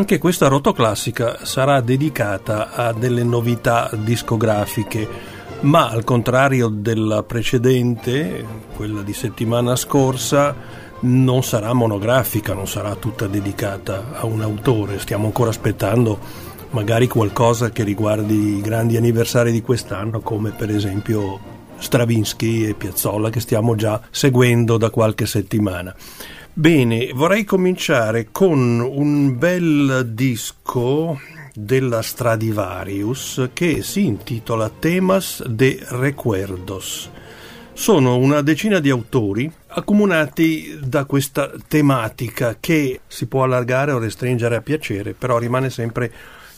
Anche questa rotoclassica sarà dedicata a delle novità discografiche, ma al contrario della precedente, quella di settimana scorsa, non sarà monografica, non sarà tutta dedicata a un autore. Stiamo ancora aspettando magari qualcosa che riguardi i grandi anniversari di quest'anno, come per esempio Stravinsky e Piazzolla, che stiamo già seguendo da qualche settimana. Bene, vorrei cominciare con un bel disco della Stradivarius che si intitola Temas de Recuerdos. Sono una decina di autori accomunati da questa tematica che si può allargare o restringere a piacere, però rimane sempre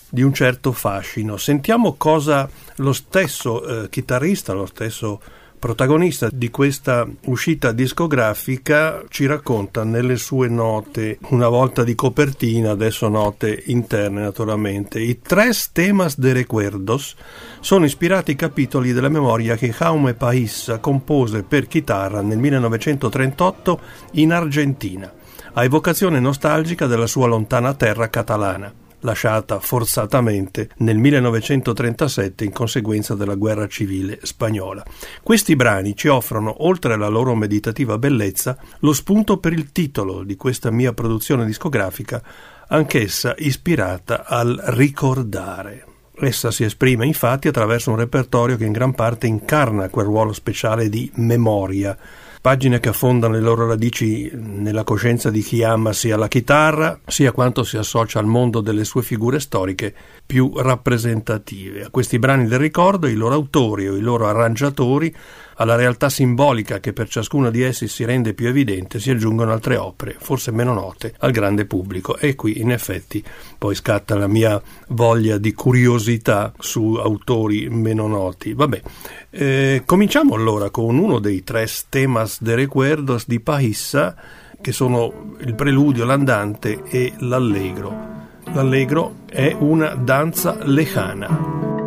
di un certo fascino. Sentiamo cosa lo stesso eh, chitarrista, lo stesso protagonista di questa uscita discografica ci racconta nelle sue note, una volta di copertina, adesso note interne naturalmente. I tres temas de recuerdos sono ispirati ai capitoli della memoria che Jaume Paissa compose per chitarra nel 1938 in Argentina, a evocazione nostalgica della sua lontana terra catalana lasciata forzatamente nel 1937 in conseguenza della guerra civile spagnola. Questi brani ci offrono, oltre alla loro meditativa bellezza, lo spunto per il titolo di questa mia produzione discografica, anch'essa ispirata al ricordare. Essa si esprime infatti attraverso un repertorio che in gran parte incarna quel ruolo speciale di memoria, pagine che affondano le loro radici nella coscienza di chi ama sia la chitarra, sia quanto si associa al mondo delle sue figure storiche più rappresentative. A questi brani del ricordo i loro autori o i loro arrangiatori alla realtà simbolica che per ciascuno di essi si rende più evidente si aggiungono altre opere, forse meno note, al grande pubblico. E qui in effetti poi scatta la mia voglia di curiosità su autori meno noti. Vabbè, eh, cominciamo allora con uno dei tre temas de recuerdos di Paissa, che sono il preludio, l'andante e l'allegro. L'allegro è una danza lejana.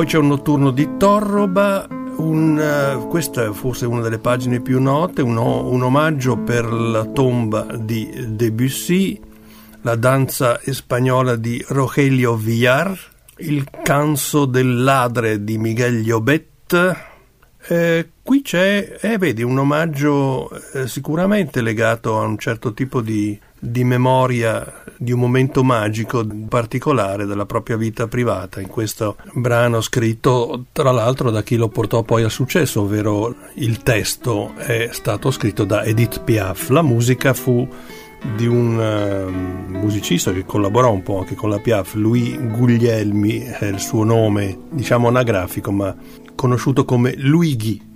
Poi c'è un notturno di Torroba, un, uh, questa è forse una delle pagine più note, un, un, omaggio per la tomba di Debussy, la danza spagnola di Rogelio Villar, il canso del ladre di Miguel Llobet. Eh, qui c'è, eh, vedi, un omaggio eh, sicuramente legato a un certo tipo di, di memoria di un momento magico particolare della propria vita privata. In questo brano scritto tra l'altro da chi lo portò poi al successo, ovvero il testo è stato scritto da Edith Piaf, la musica fu di un uh, musicista che collaborò un po' anche con la Piaf, Louis Guglielmi è il suo nome, diciamo anagrafico, ma conosciuto come Luigi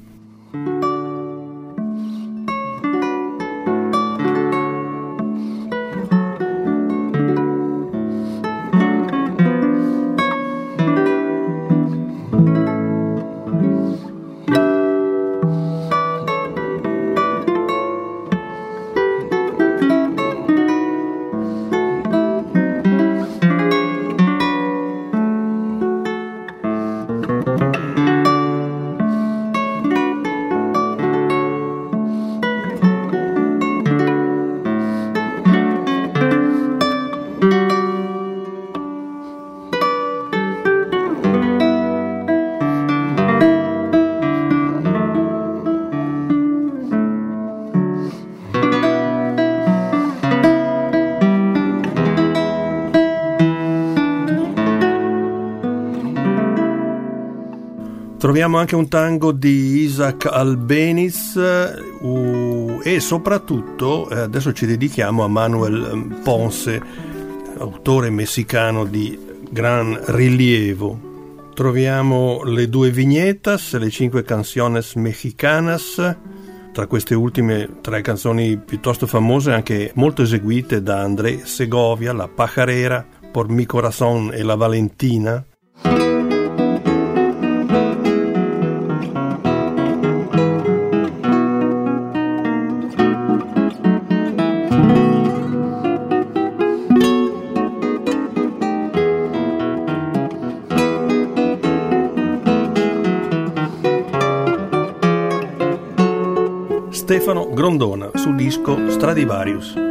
Troviamo anche un tango di Isaac Albeniz uh, e soprattutto eh, adesso ci dedichiamo a Manuel um, Ponce, autore messicano di gran rilievo. Troviamo le due vignetas, le cinque canciones mexicanas, tra queste ultime tre canzoni piuttosto famose, anche molto eseguite da André Segovia, La Pajarera, Por mi corazón e La Valentina, Stefano Grondona sul disco Stradivarius.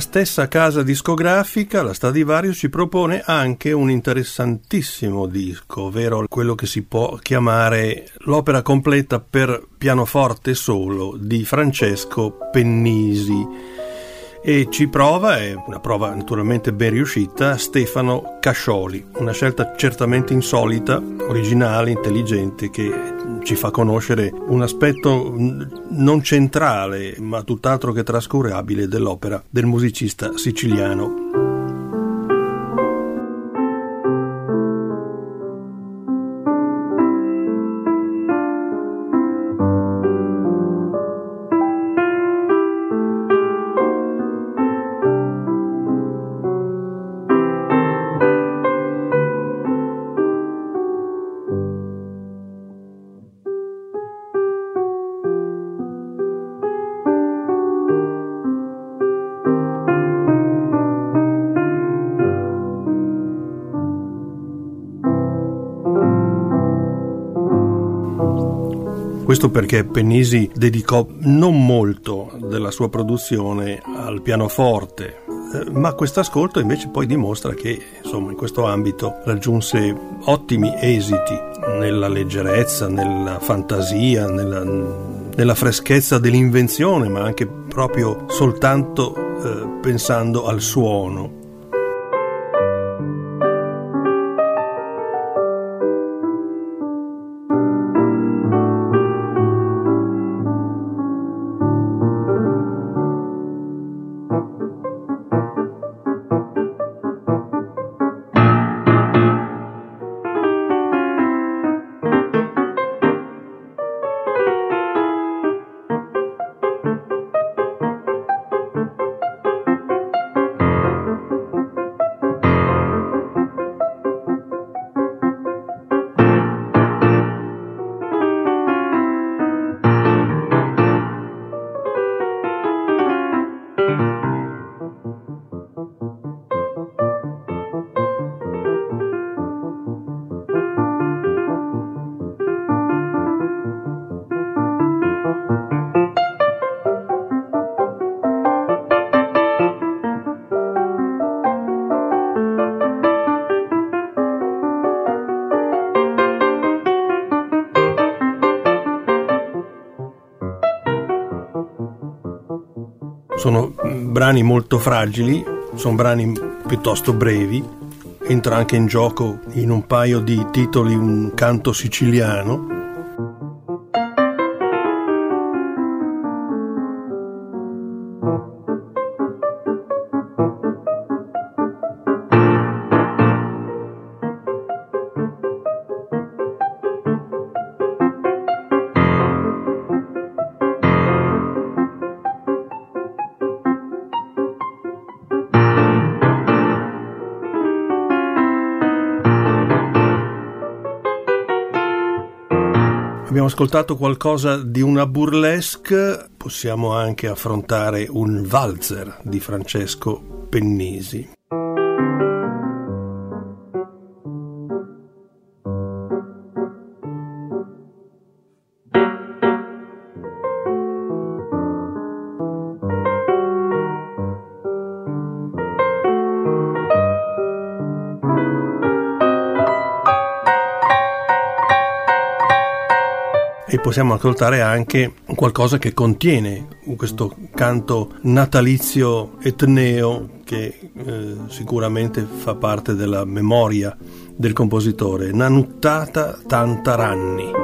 Stessa casa discografica, la Stradivarius, ci propone anche un interessantissimo disco, ovvero quello che si può chiamare l'opera completa per pianoforte solo di Francesco Pennisi. E ci prova, è una prova naturalmente ben riuscita, Stefano Cascioli, una scelta certamente insolita, originale, intelligente che ci fa conoscere un aspetto non centrale ma tutt'altro che trascurabile dell'opera del musicista siciliano Questo perché Pennisi dedicò non molto della sua produzione al pianoforte, eh, ma questo ascolto invece poi dimostra che insomma, in questo ambito raggiunse ottimi esiti nella leggerezza, nella fantasia, nella, nella freschezza dell'invenzione, ma anche proprio soltanto eh, pensando al suono. Brani molto fragili, sono brani piuttosto brevi, entra anche in gioco in un paio di titoli un canto siciliano ascoltato qualcosa di una burlesque, possiamo anche affrontare un valzer di Francesco Pennisi. Possiamo ascoltare anche qualcosa che contiene questo canto natalizio etneo che eh, sicuramente fa parte della memoria del compositore, Nanuttata Tantaranni.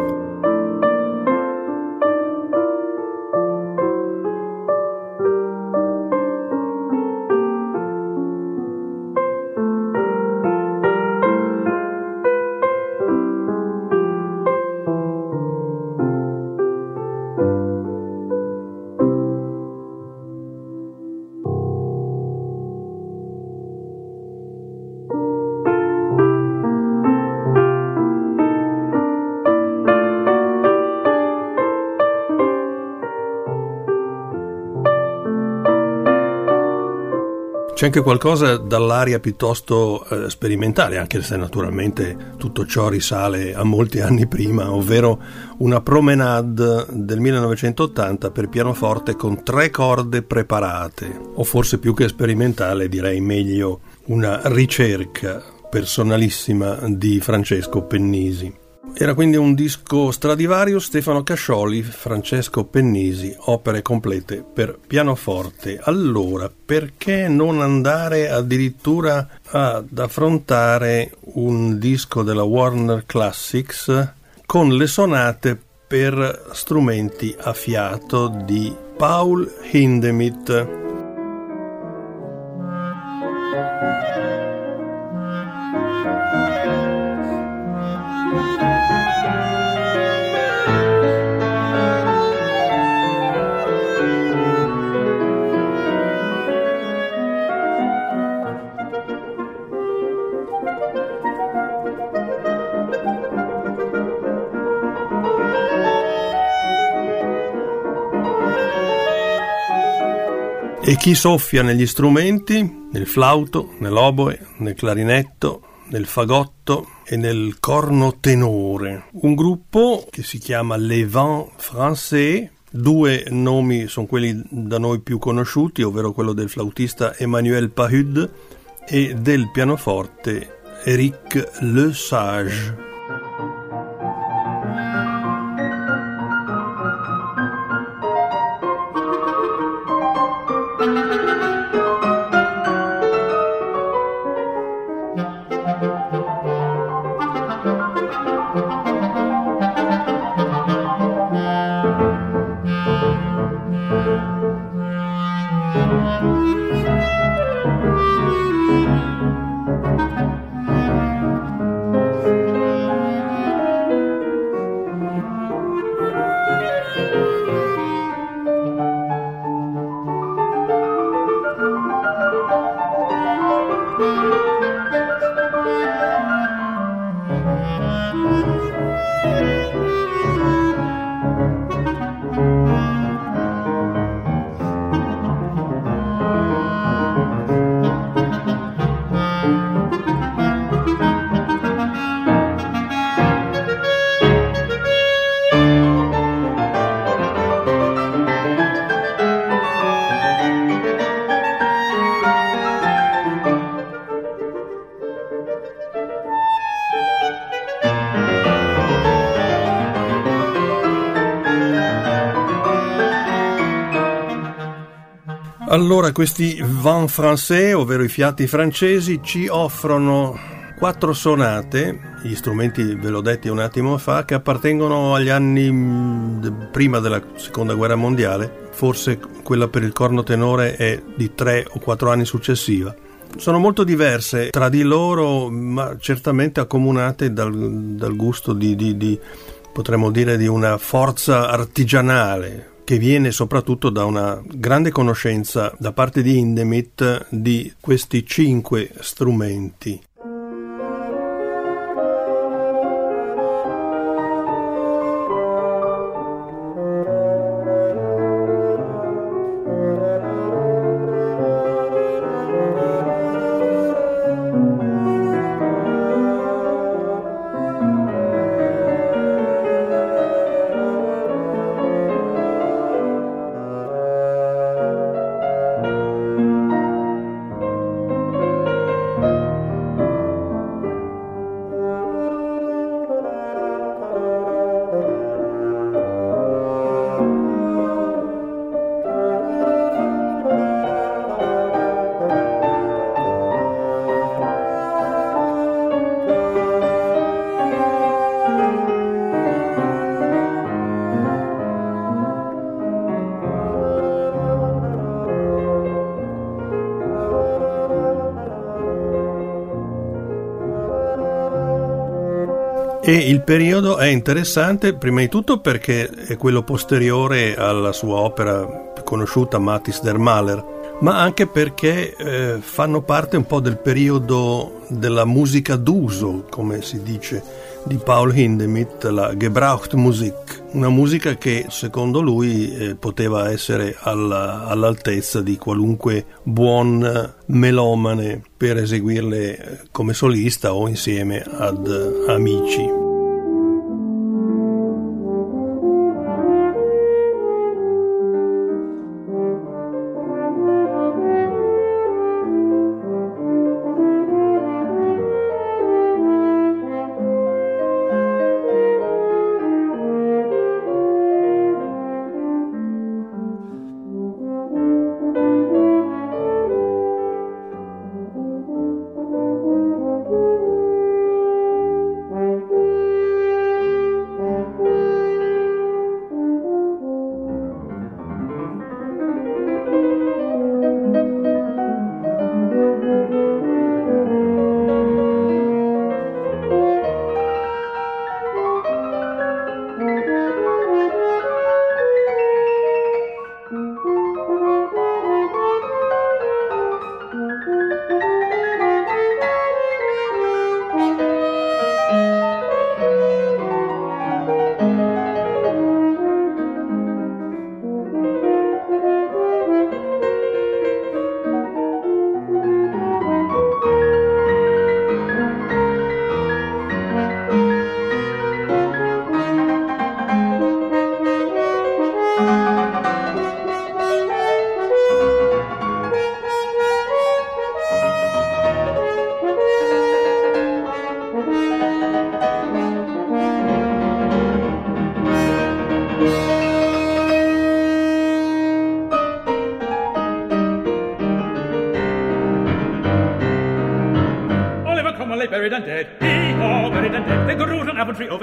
C'è anche qualcosa dall'aria piuttosto eh, sperimentale, anche se naturalmente tutto ciò risale a molti anni prima, ovvero una promenade del 1980 per pianoforte con tre corde preparate, o forse più che sperimentale direi meglio una ricerca personalissima di Francesco Pennisi. Era quindi un disco Stradivarius, Stefano Cascioli, Francesco Pennisi, opere complete per pianoforte. Allora, perché non andare addirittura ad affrontare un disco della Warner Classics con le sonate per strumenti a fiato di Paul Hindemith? E chi soffia negli strumenti, nel flauto, nell'oboe, nel clarinetto, nel fagotto e nel corno tenore. Un gruppo che si chiama Les Vents Français. Due nomi sono quelli da noi più conosciuti, ovvero quello del flautista Emmanuel Pahud e del pianoforte Eric Le Sage. Allora questi vent français, ovvero i fiati francesi, ci offrono quattro sonate, gli strumenti ve l'ho detti un attimo fa, che appartengono agli anni mm, prima della seconda guerra mondiale, forse quella per il corno tenore è di tre o quattro anni successiva. Sono molto diverse tra di loro, ma certamente accomunate dal, dal gusto di, di, di, potremmo dire, di una forza artigianale, che viene soprattutto da una grande conoscenza da parte di Indemit di questi cinque strumenti. E il periodo è interessante prima di tutto perché è quello posteriore alla sua opera conosciuta Matis der Mahler, ma anche perché eh, fanno parte un po' del periodo della musica d'uso, come si dice, di Paul Hindemith, la Gebrauchtmusik, una musica che secondo lui eh, poteva essere alla, all'altezza di qualunque buon melomane per eseguirle eh, come solista o insieme ad amici.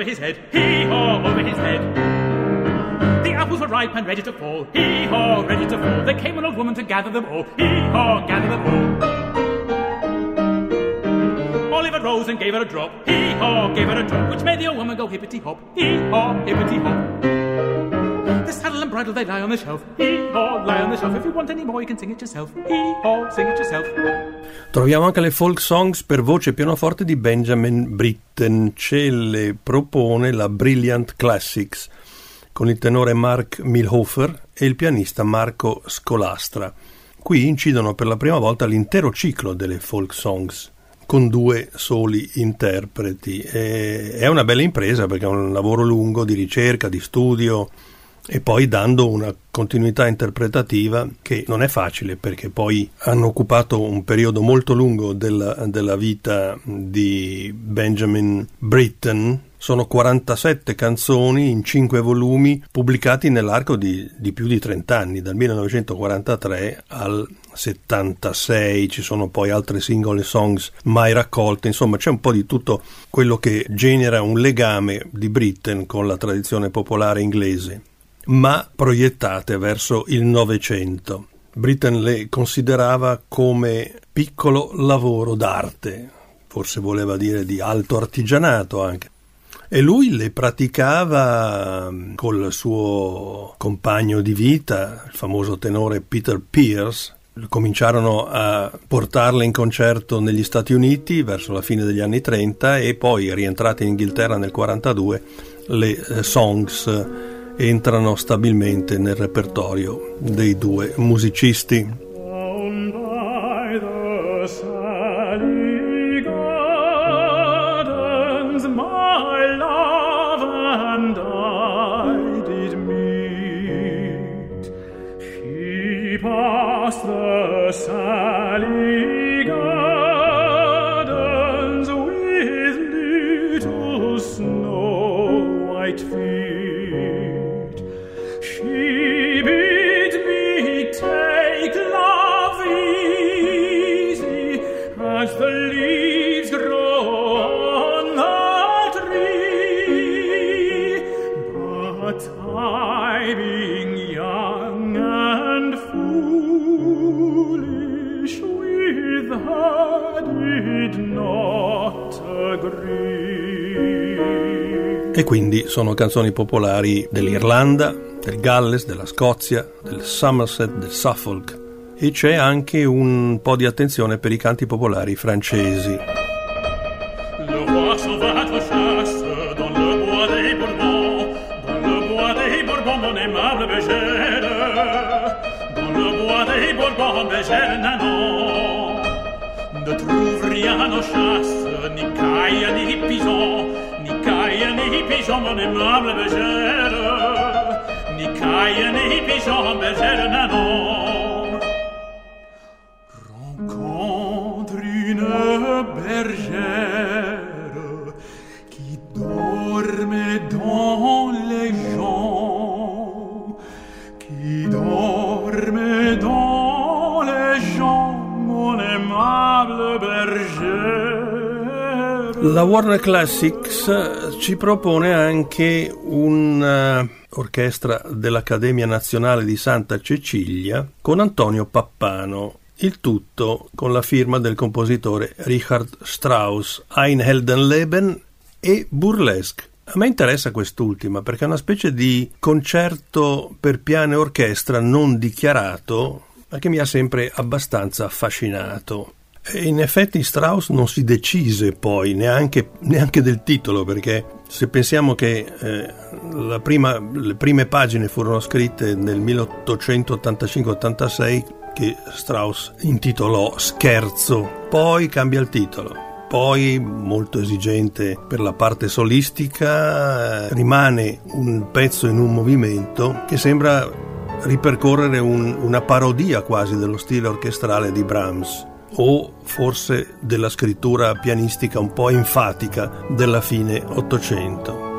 Over his head. Hee-haw, over his head. The apples were ripe and ready to fall. Hee-haw, ready to fall. There came an old woman to gather them all. Hee-haw, gather them all. Oliver rose and gave her a drop. Hee-haw, gave her a drop, which made the old woman go hippity-hop. Hee-haw, hippity-hop. The saddle and bridle, they lie on the shelf. Hee-haw, lie on the shelf. If you want any more, you can sing it yourself. Hee-haw, sing it yourself. Troviamo anche le folk songs per voce e pianoforte di Benjamin Britten. Ce le propone la Brilliant Classics con il tenore Mark Milhofer e il pianista Marco Scolastra. Qui incidono per la prima volta l'intero ciclo delle folk songs con due soli interpreti. E è una bella impresa perché è un lavoro lungo di ricerca, di studio e poi dando una continuità interpretativa che non è facile perché poi hanno occupato un periodo molto lungo della, della vita di Benjamin Britten. Sono 47 canzoni in 5 volumi pubblicati nell'arco di, di più di 30 anni, dal 1943 al 76, ci sono poi altre singole songs mai raccolte, insomma c'è un po' di tutto quello che genera un legame di Britten con la tradizione popolare inglese ma proiettate verso il Novecento. Britten le considerava come piccolo lavoro d'arte, forse voleva dire di alto artigianato anche. E lui le praticava mm, col suo compagno di vita, il famoso tenore Peter Pierce. Cominciarono a portarle in concerto negli Stati Uniti verso la fine degli anni 30 e poi, rientrate in Inghilterra nel 42, le eh, songs entrano stabilmente nel repertorio dei due musicisti. the sally I, young and foolish, with her did not agree. E quindi sono canzoni popolari dell'Irlanda, del Galles, della Scozia, del Somerset, del Suffolk e c'è anche un po' di attenzione per i canti popolari francesi. Classics ci propone anche un'orchestra dell'Accademia Nazionale di Santa Cecilia con Antonio Pappano. Il tutto con la firma del compositore Richard Strauss, Ein Heldenleben e Burlesque. A me interessa quest'ultima perché è una specie di concerto per piano e orchestra non dichiarato, ma che mi ha sempre abbastanza affascinato. In effetti Strauss non si decise poi neanche, neanche del titolo, perché se pensiamo che eh, prima, le prime pagine furono scritte nel 1885-86, che Strauss intitolò Scherzo, poi cambia il titolo. Poi, molto esigente per la parte solistica, rimane un pezzo in un movimento che sembra ripercorrere un, una parodia quasi dello stile orchestrale di Brahms o forse della scrittura pianistica un po' enfatica della fine Ottocento.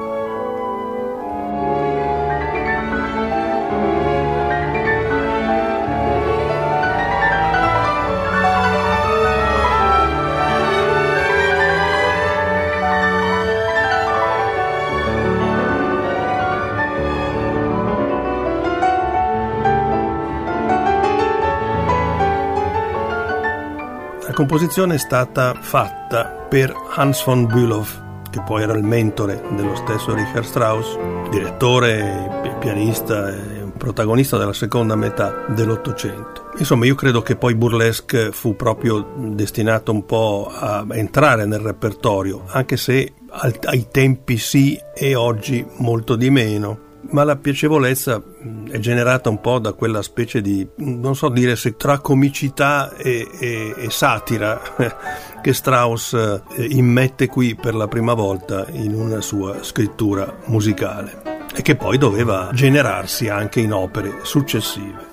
Composizione è stata fatta per Hans von Bülow, che poi era il mentore dello stesso Richard Strauss, direttore, pianista e protagonista della seconda metà dell'Ottocento. Insomma, io credo che poi Burlesque fu proprio destinato un po' a entrare nel repertorio, anche se ai tempi sì e oggi molto di meno ma la piacevolezza è generata un po' da quella specie di, non so dire se tra comicità e, e, e satira che Strauss eh, immette qui per la prima volta in una sua scrittura musicale e che poi doveva generarsi anche in opere successive.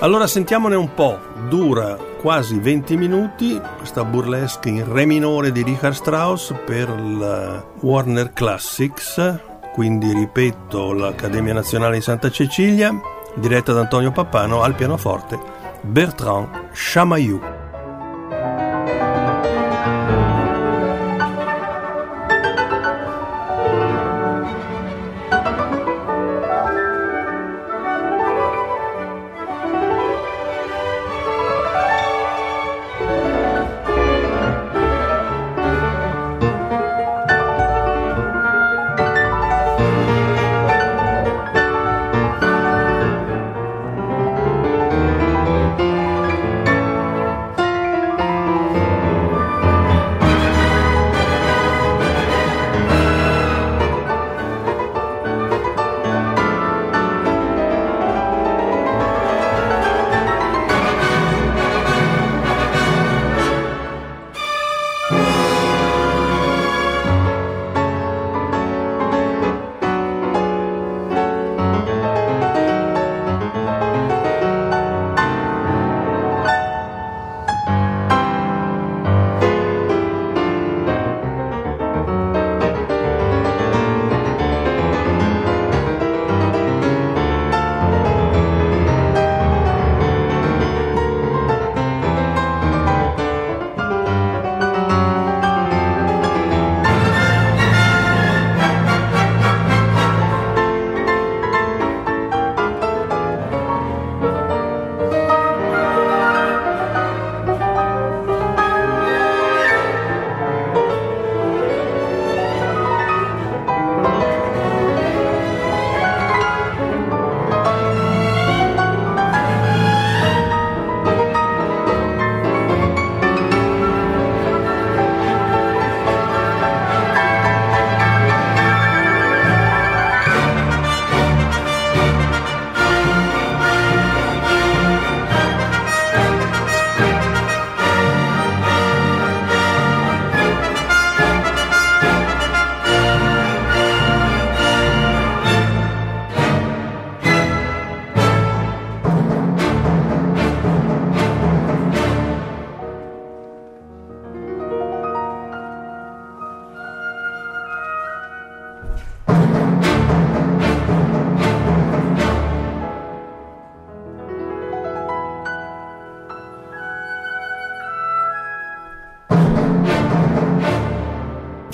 Allora sentiamone un po', dura quasi 20 minuti, questa burlesque in re minore di Richard Strauss per la Warner Classics, quindi ripeto l'Accademia Nazionale di Santa Cecilia, diretta da Antonio Pappano al pianoforte Bertrand Chamayou.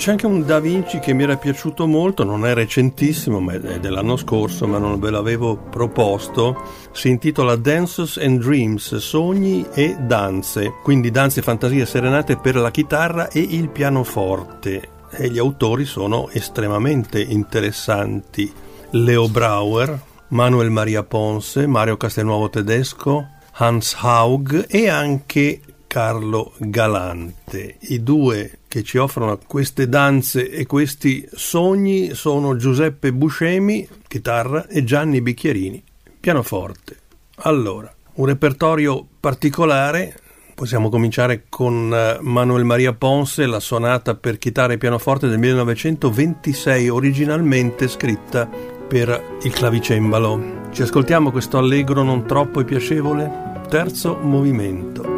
C'è anche un Da Vinci che mi era piaciuto molto, non è recentissimo, ma è dell'anno scorso, ma non ve l'avevo proposto. Si intitola Dances and Dreams, sogni e danze, quindi danze, fantasie e serenate per la chitarra e il pianoforte. E gli autori sono estremamente interessanti. Leo Brauer, Manuel Maria Ponce, Mario Castelnuovo Tedesco, Hans Haug e anche Carlo Galante. I due che ci offrono queste danze e questi sogni sono Giuseppe Buscemi, chitarra, e Gianni Bicchierini, pianoforte. Allora, un repertorio particolare. Possiamo cominciare con eh, Manuel Maria Ponce, la sonata per chitarra e pianoforte del 1926, originalmente scritta per il clavicembalo. Ci ascoltiamo questo allegro non troppo piacevole? Terzo movimento.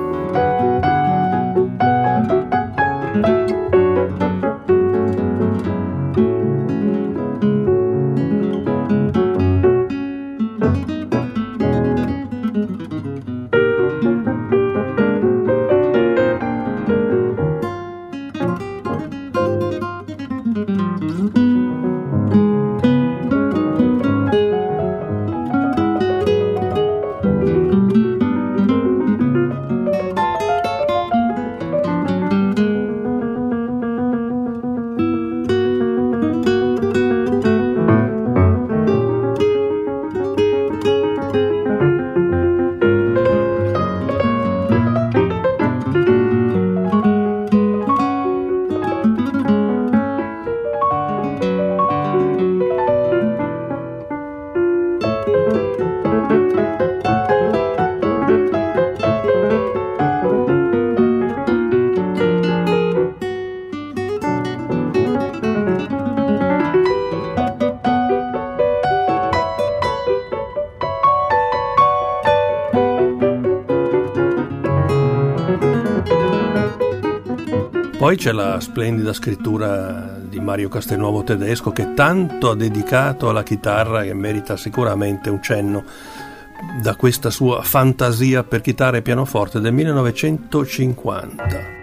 C'è la splendida scrittura di Mario Castelnuovo Tedesco che tanto ha dedicato alla chitarra e merita sicuramente un cenno da questa sua fantasia per chitarra e pianoforte del 1950.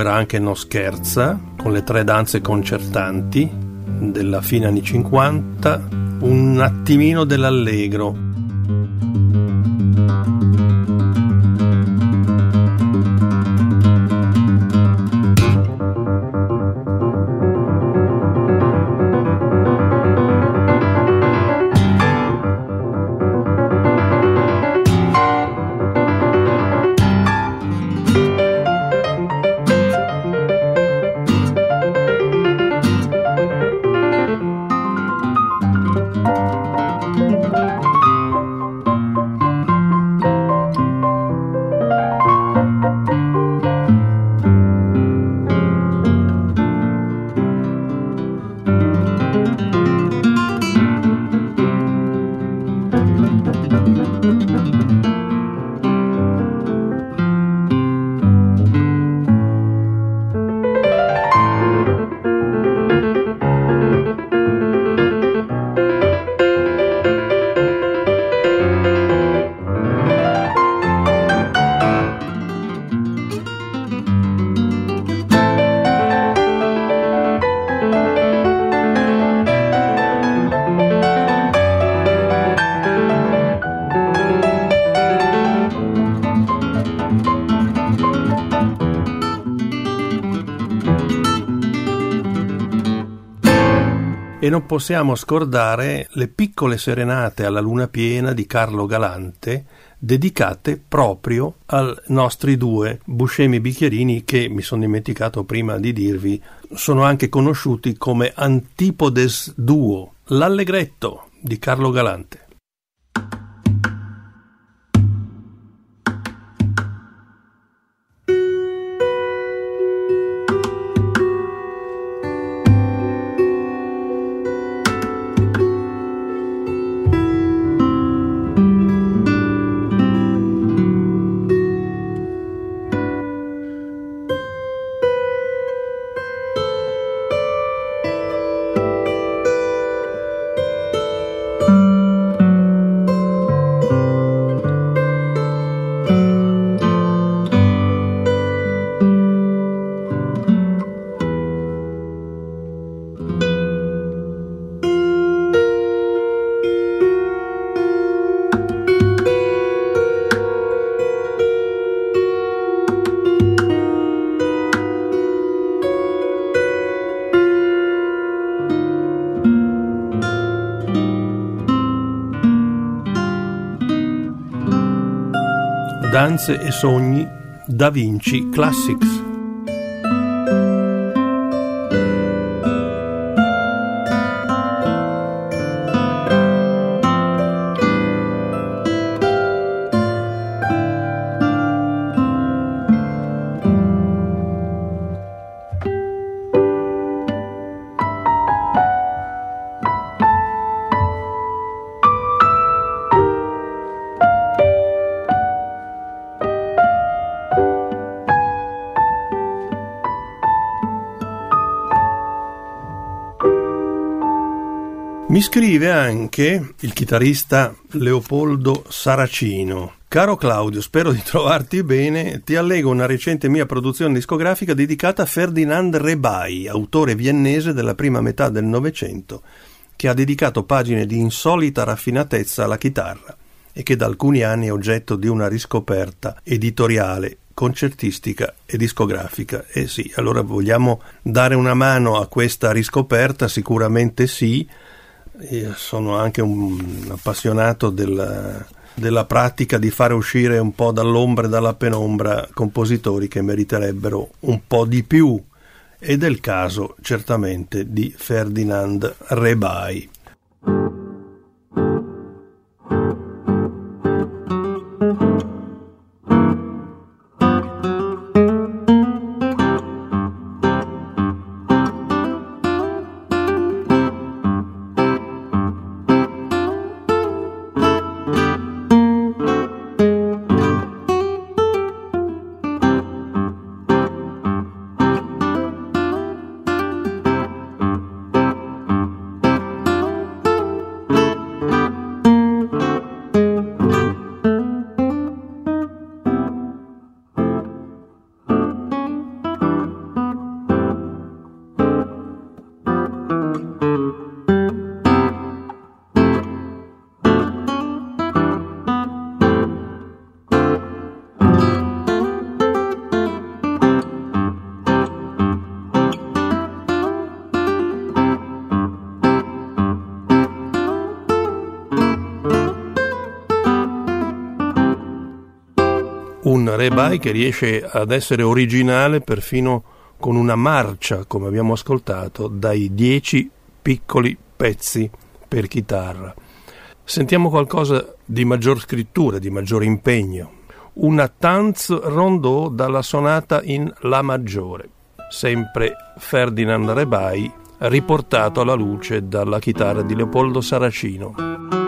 Brauer anche non scherza, con le tre danze concertanti della fine anni 50, un attimino dell'allegro. Non possiamo scordare le piccole serenate alla luna piena di Carlo Galante, dedicate proprio ai nostri due Buscemi Bicchierini che, mi sono dimenticato prima di dirvi, sono anche conosciuti come Antipodes Duo, l'Allegretto di Carlo Galante. Danze e sogni Da Vinci Classics. Mi scrive anche il chitarrista Leopoldo Saracino. Caro Claudio, spero di trovarti bene. Ti allego una recente mia produzione discografica dedicata a Ferdinand Rebai, autore viennese della prima metà del Novecento, che ha dedicato pagine di insolita raffinatezza alla chitarra e che da alcuni anni è oggetto di una riscoperta editoriale concertistica e discografica. Eh sì, allora vogliamo dare una mano a questa riscoperta? Sicuramente sì, io sono anche un appassionato della, della pratica di fare uscire un po' dall'ombra e dalla penombra compositori che meriterebbero un po' di più ed è il caso certamente di Ferdinand Rebai. Rebai che riesce ad essere originale perfino con una marcia, come abbiamo ascoltato, dai dieci piccoli pezzi per chitarra. Sentiamo qualcosa di maggior scrittura, di maggior impegno. Una Tanz Rondeau dalla sonata in La maggiore, sempre Ferdinand Rebai, riportato alla luce dalla chitarra di Leopoldo Saracino.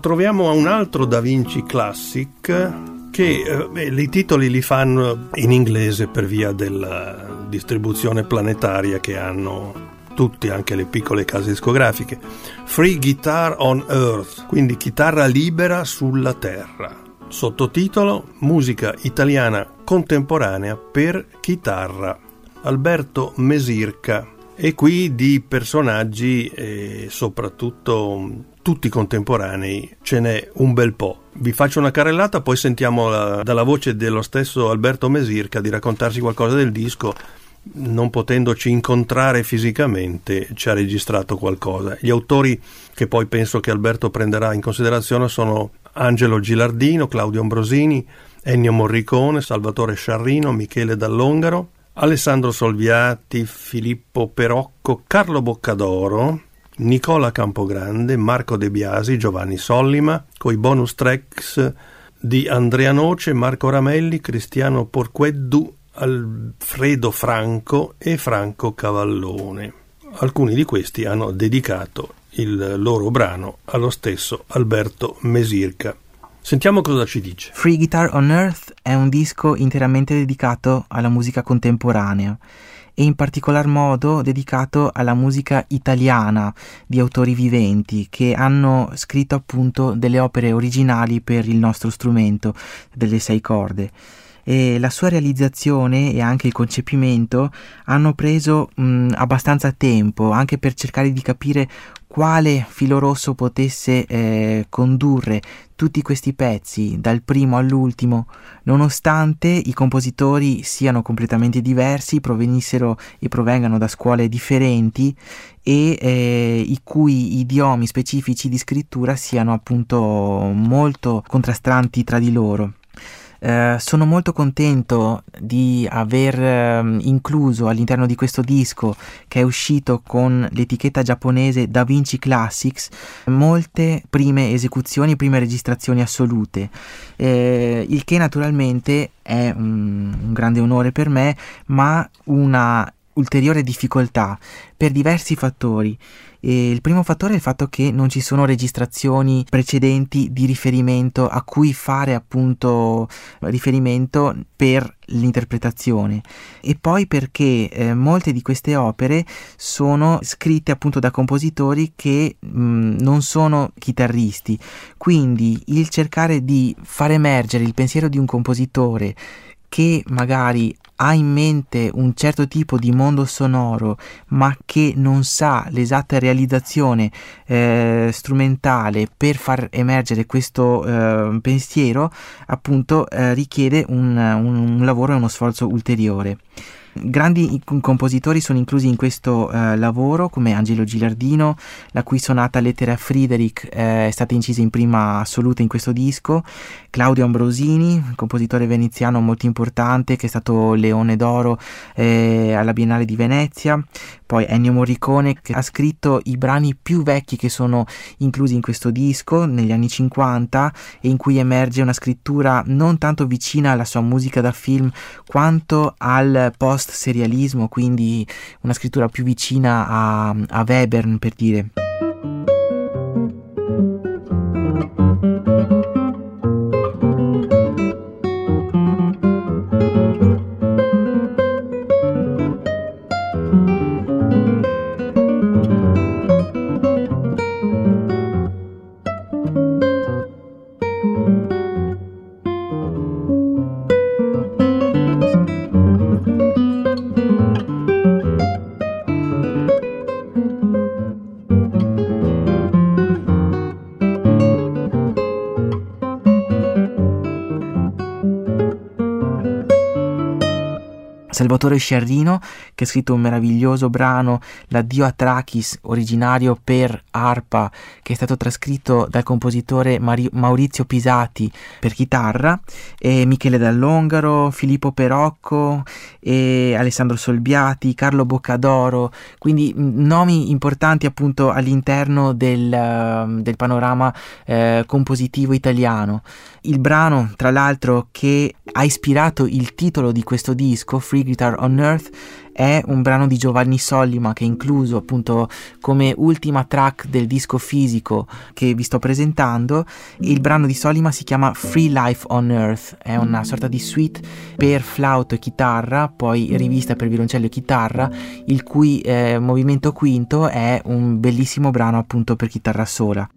Troviamo un altro Da Vinci Classic che eh, beh, i titoli li fanno in inglese per via della distribuzione planetaria che hanno tutti, anche le piccole case discografiche. Free Guitar on Earth, quindi chitarra libera sulla terra. Sottotitolo Musica italiana contemporanea per chitarra. Alberto Mesirca. E qui di personaggi e soprattutto tutti contemporanei ce n'è un bel po'. Vi faccio una carrellata, poi sentiamo la, dalla voce dello stesso Alberto Mesirca di raccontarsi qualcosa del disco non potendoci incontrare fisicamente, ci ha registrato qualcosa. Gli autori che poi penso che Alberto prenderà in considerazione sono Angelo Gilardino, Claudio Ambrosini, Ennio Morricone, Salvatore Sciarrino, Michele Dall'Ongaro, Alessandro Solviati, Filippo Perocco, Carlo Boccadoro, Nicola Campogrande, Marco De Biasi, Giovanni Sollima, coi bonus tracks di Andrea Noce, Marco Ramelli, Cristiano Porqueddu, Alfredo Franco e Franco Cavallone. Alcuni di questi hanno dedicato il loro brano allo stesso Alberto Mesirca. Sentiamo cosa ci dice. Free Guitar on Earth è un disco interamente dedicato alla musica contemporanea e in particolar modo dedicato alla musica italiana di autori viventi che hanno scritto appunto delle opere originali per il nostro strumento delle sei corde. E la sua realizzazione e anche il concepimento hanno preso mh, abbastanza tempo anche per cercare di capire quale filo rosso potesse eh, condurre tutti questi pezzi dal primo all'ultimo, nonostante i compositori siano completamente diversi, provenissero e provengano da scuole differenti e eh, i cui idiomi specifici di scrittura siano appunto molto contrastanti tra di loro. Eh, sono molto contento di aver eh, incluso all'interno di questo disco che è uscito con l'etichetta giapponese Da Vinci Classics molte prime esecuzioni, prime registrazioni assolute, eh, il che naturalmente è un, un grande onore per me, ma una ulteriore difficoltà per diversi fattori. E il primo fattore è il fatto che non ci sono registrazioni precedenti di riferimento a cui fare appunto riferimento per l'interpretazione. E poi perché eh, molte di queste opere sono scritte appunto da compositori che mh, non sono chitarristi. Quindi il cercare di far emergere il pensiero di un compositore che magari ha in mente un certo tipo di mondo sonoro ma che non sa l'esatta realizzazione eh, strumentale per far emergere questo eh, pensiero appunto eh, richiede un, un, un lavoro e uno sforzo ulteriore. Grandi compositori sono inclusi in questo eh, lavoro come Angelo Gilardino, la cui sonata Lettera a Friedrich eh, è stata incisa in prima assoluta in questo disco, Claudio Ambrosini, compositore veneziano molto importante che è stato Leone d'Oro eh, alla Biennale di Venezia, poi Ennio Morricone che ha scritto i brani più vecchi che sono inclusi in questo disco negli anni 50 e in cui emerge una scrittura non tanto vicina alla sua musica da film quanto al post post-serialismo, quindi una scrittura più vicina a, a Webern per dire. Salvatore Sciarrino che ha scritto un meraviglioso brano L'addio a Trachis originario per arpa che è stato trascritto dal compositore Mari- Maurizio Pisati per chitarra e Michele Dall'Ongaro, Filippo Perocco Alessandro Solbiati, Carlo Boccadoro. Quindi nomi importanti appunto all'interno del, del panorama eh, compositivo italiano. Il brano tra l'altro che ha ispirato il titolo di questo disco Free Guitar on Earth è un brano di Giovanni Sollima che è incluso appunto come ultima track del disco fisico che vi sto presentando. Il brano di Sollima si chiama Free Life on Earth, è una sorta di suite per flauto e chitarra, poi rivista per violoncello e chitarra, il cui eh, movimento quinto è un bellissimo brano appunto per chitarra sola.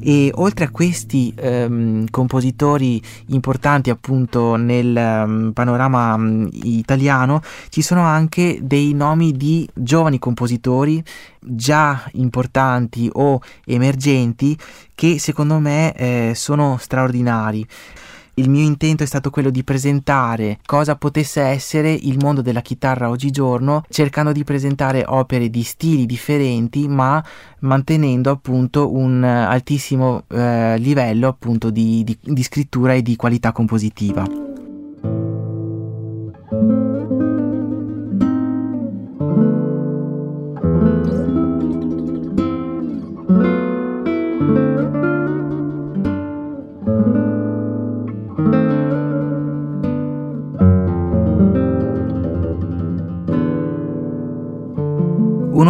E oltre a questi ehm, compositori importanti appunto nel um, panorama um, italiano ci sono anche dei nomi di giovani compositori già importanti o emergenti che secondo me eh, sono straordinari il mio intento è stato quello di presentare cosa potesse essere il mondo della chitarra oggigiorno, cercando di presentare opere di stili differenti, ma mantenendo appunto un altissimo eh, livello appunto di, di, di scrittura e di qualità compositiva.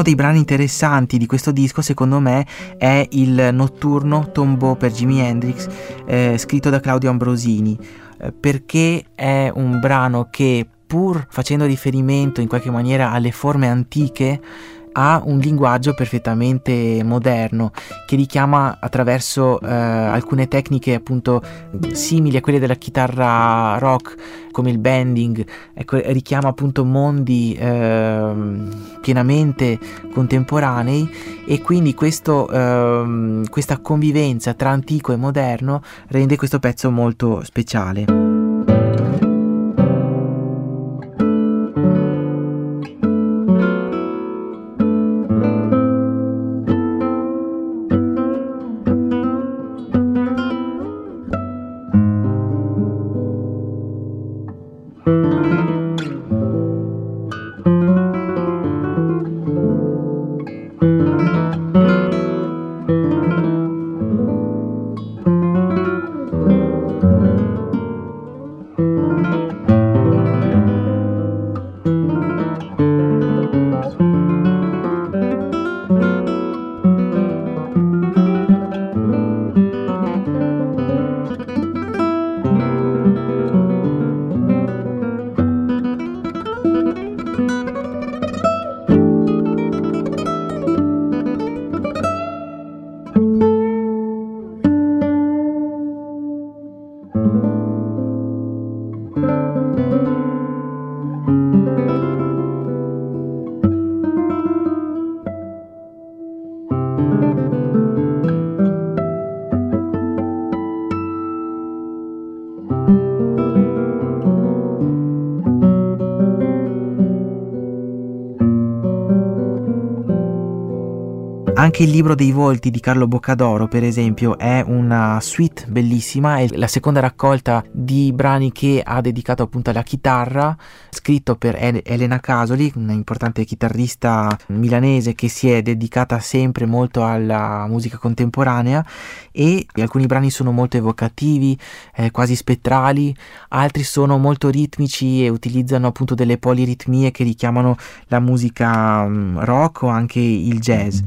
Uno dei brani interessanti di questo disco, secondo me, è il notturno Tombeau per Jimi Hendrix, eh, scritto da Claudio Ambrosini, eh, perché è un brano che, pur facendo riferimento in qualche maniera alle forme antiche, ha un linguaggio perfettamente moderno che richiama attraverso eh, alcune tecniche appunto simili a quelle della chitarra rock come il bending ecco, richiama appunto mondi eh, pienamente contemporanei e quindi questo, eh, questa convivenza tra antico e moderno rende questo pezzo molto speciale. Anche il libro dei volti di Carlo Boccadoro, per esempio, è una suite bellissima, è la seconda raccolta di brani che ha dedicato appunto alla chitarra, scritto per Elena Casoli, un'importante chitarrista milanese che si è dedicata sempre molto alla musica contemporanea e alcuni brani sono molto evocativi, eh, quasi spettrali, altri sono molto ritmici e utilizzano appunto delle poliritmie che richiamano la musica um, rock o anche il jazz.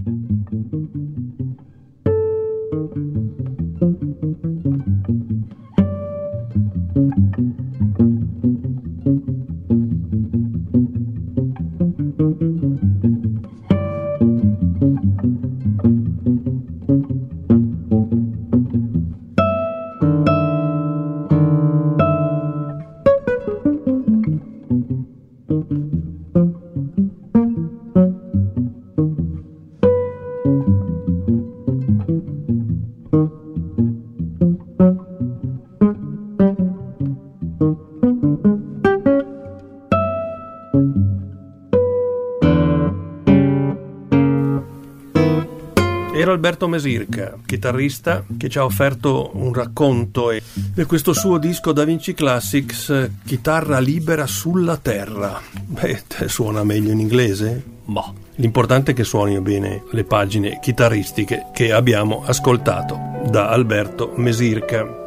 Mesirca, chitarrista che ci ha offerto un racconto e questo suo disco Da Vinci Classics, Chitarra libera sulla terra. Beh, suona meglio in inglese? Ma l'importante è che suonino bene le pagine chitarristiche che abbiamo ascoltato da Alberto Mesirca.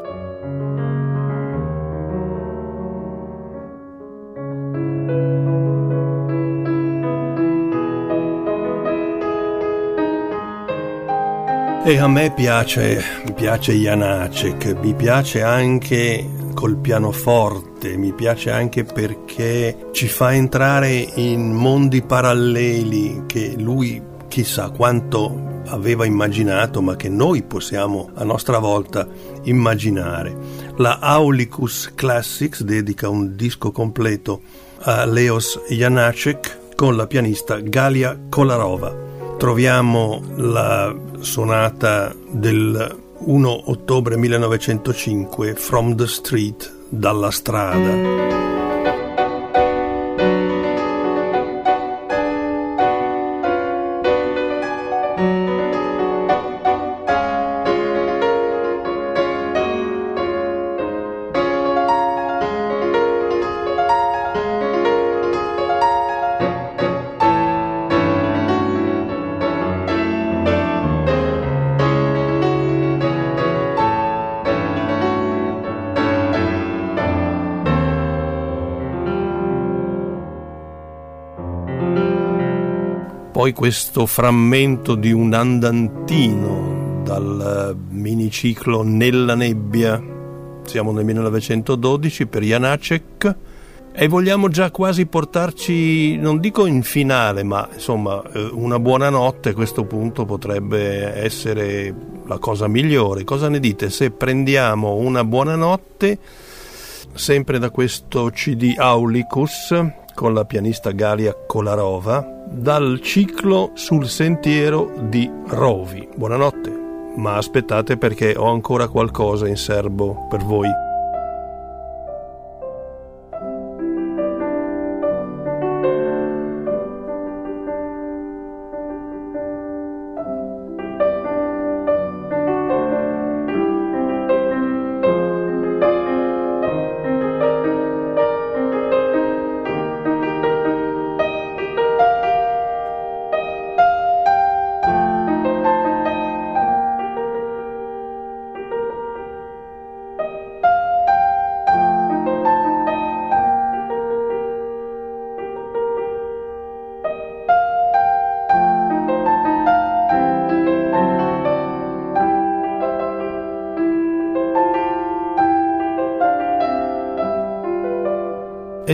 E a me piace, piace Janacek, mi piace anche col pianoforte, mi piace anche perché ci fa entrare in mondi paralleli che lui chissà quanto aveva immaginato, ma che noi possiamo a nostra volta immaginare. La Aulicus Classics dedica un disco completo a Leos Janacek con la pianista Galia Kolarova troviamo la sonata del 1 ottobre 1905 From the Street, dalla strada. Poi questo frammento di un andantino dal miniciclo Nella nebbia, siamo nel 1912 per Janacek e vogliamo già quasi portarci, non dico in finale, ma insomma eh, una buona notte. A questo punto potrebbe essere la cosa migliore. Cosa ne dite? Se prendiamo una buona notte sempre da questo CD Aulicus con la pianista Galia Kolarova dal ciclo sul sentiero di Rovi. Buonanotte, ma aspettate perché ho ancora qualcosa in serbo per voi.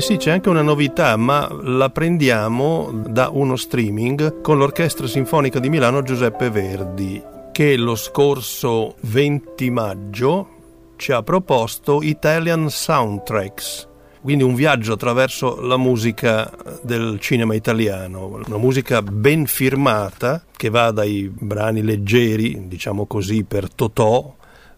Sì, c'è anche una novità, ma la prendiamo da uno streaming con l'Orchestra Sinfonica di Milano Giuseppe Verdi, che lo scorso 20 maggio ci ha proposto Italian Soundtracks, quindi un viaggio attraverso la musica del cinema italiano, una musica ben firmata che va dai brani leggeri, diciamo così, per Totò,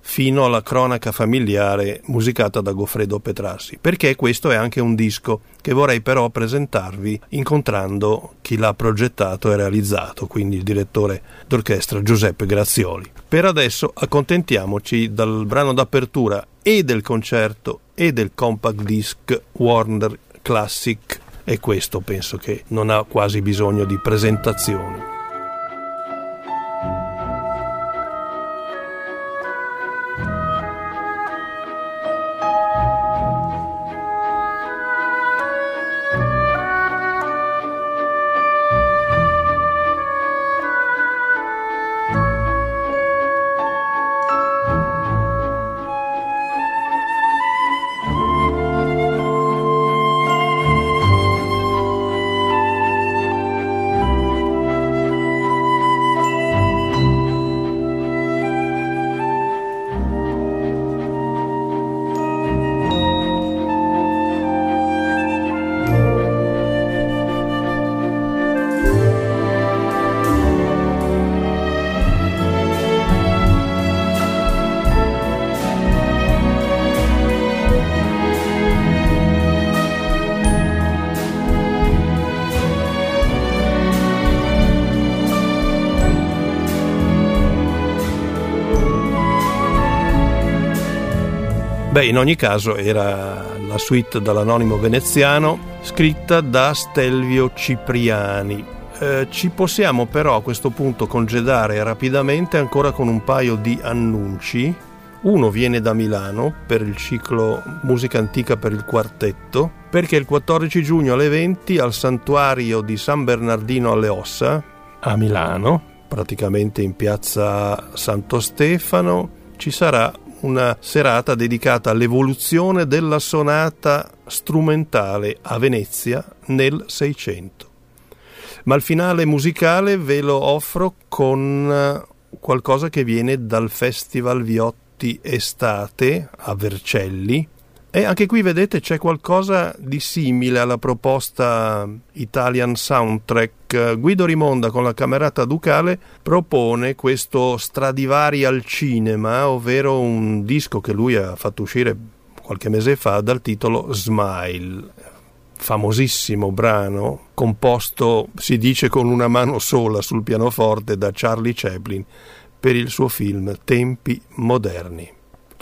fino alla cronaca familiare musicata da Goffredo Petrassi, perché questo è anche un disco che vorrei però presentarvi incontrando chi l'ha progettato e realizzato, quindi il direttore d'orchestra Giuseppe Grazioli. Per adesso accontentiamoci dal brano d'apertura e del concerto e del compact disc Warner Classic e questo penso che non ha quasi bisogno di presentazione. In ogni caso era la suite dall'anonimo veneziano scritta da Stelvio Cipriani. Eh, ci possiamo però a questo punto congedare rapidamente ancora con un paio di annunci. Uno viene da Milano per il ciclo Musica Antica per il Quartetto, perché il 14 giugno alle 20 al santuario di San Bernardino alle Ossa, a Milano, praticamente in piazza Santo Stefano, ci sarà una serata dedicata all'evoluzione della sonata strumentale a Venezia nel Seicento. Ma il finale musicale ve lo offro con eh, qualcosa che viene dal Festival Viotti Estate a Vercelli, e anche qui vedete c'è qualcosa di simile alla proposta Italian Soundtrack. Guido Rimonda con la Camerata Ducale propone questo Stradivari al cinema, ovvero un disco che lui ha fatto uscire qualche mese fa dal titolo Smile. Famosissimo brano, composto, si dice, con una mano sola sul pianoforte da Charlie Chaplin per il suo film Tempi moderni.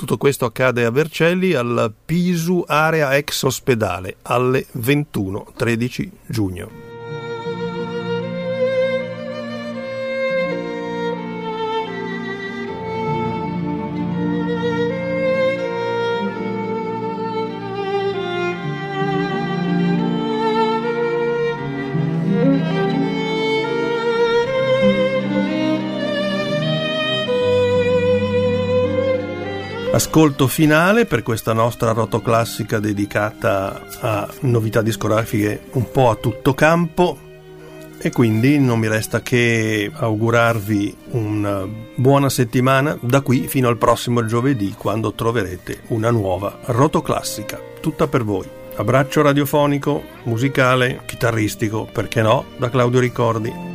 Tutto questo accade a Vercelli al Pisu Area Ex Ospedale alle 21-13 giugno. Ascolto finale per questa nostra rotoclassica dedicata a novità discografiche un po' a tutto campo e quindi non mi resta che augurarvi una buona settimana da qui fino al prossimo giovedì quando troverete una nuova rotoclassica, tutta per voi. Abbraccio radiofonico, musicale, chitarristico, perché no, da Claudio Ricordi.